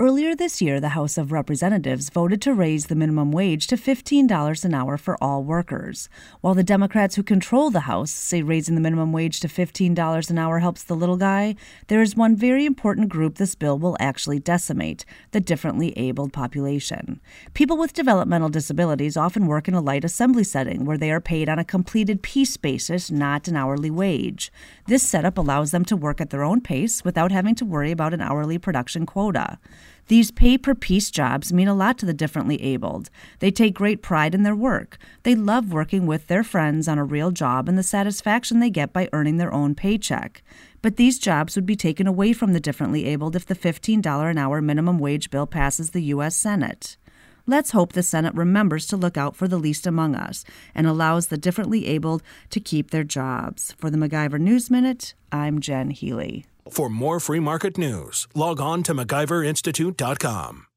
Earlier this year, the House of Representatives voted to raise the minimum wage to $15 an hour for all workers. While the Democrats who control the House say raising the minimum wage to $15 an hour helps the little guy, there is one very important group this bill will actually decimate the differently abled population. People with developmental disabilities often work in a light assembly setting where they are paid on a completed piece basis, not an hourly wage. This setup allows them to work at their own pace without having to worry about an hourly production quota. These pay per piece jobs mean a lot to the differently abled. They take great pride in their work. They love working with their friends on a real job and the satisfaction they get by earning their own paycheck. But these jobs would be taken away from the differently abled if the $15 an hour minimum wage bill passes the U.S. Senate. Let's hope the Senate remembers to look out for the least among us and allows the differently abled to keep their jobs. For the MacIver News Minute, I'm Jen Healy. For more free market news, log on to MacIverInstitute.com.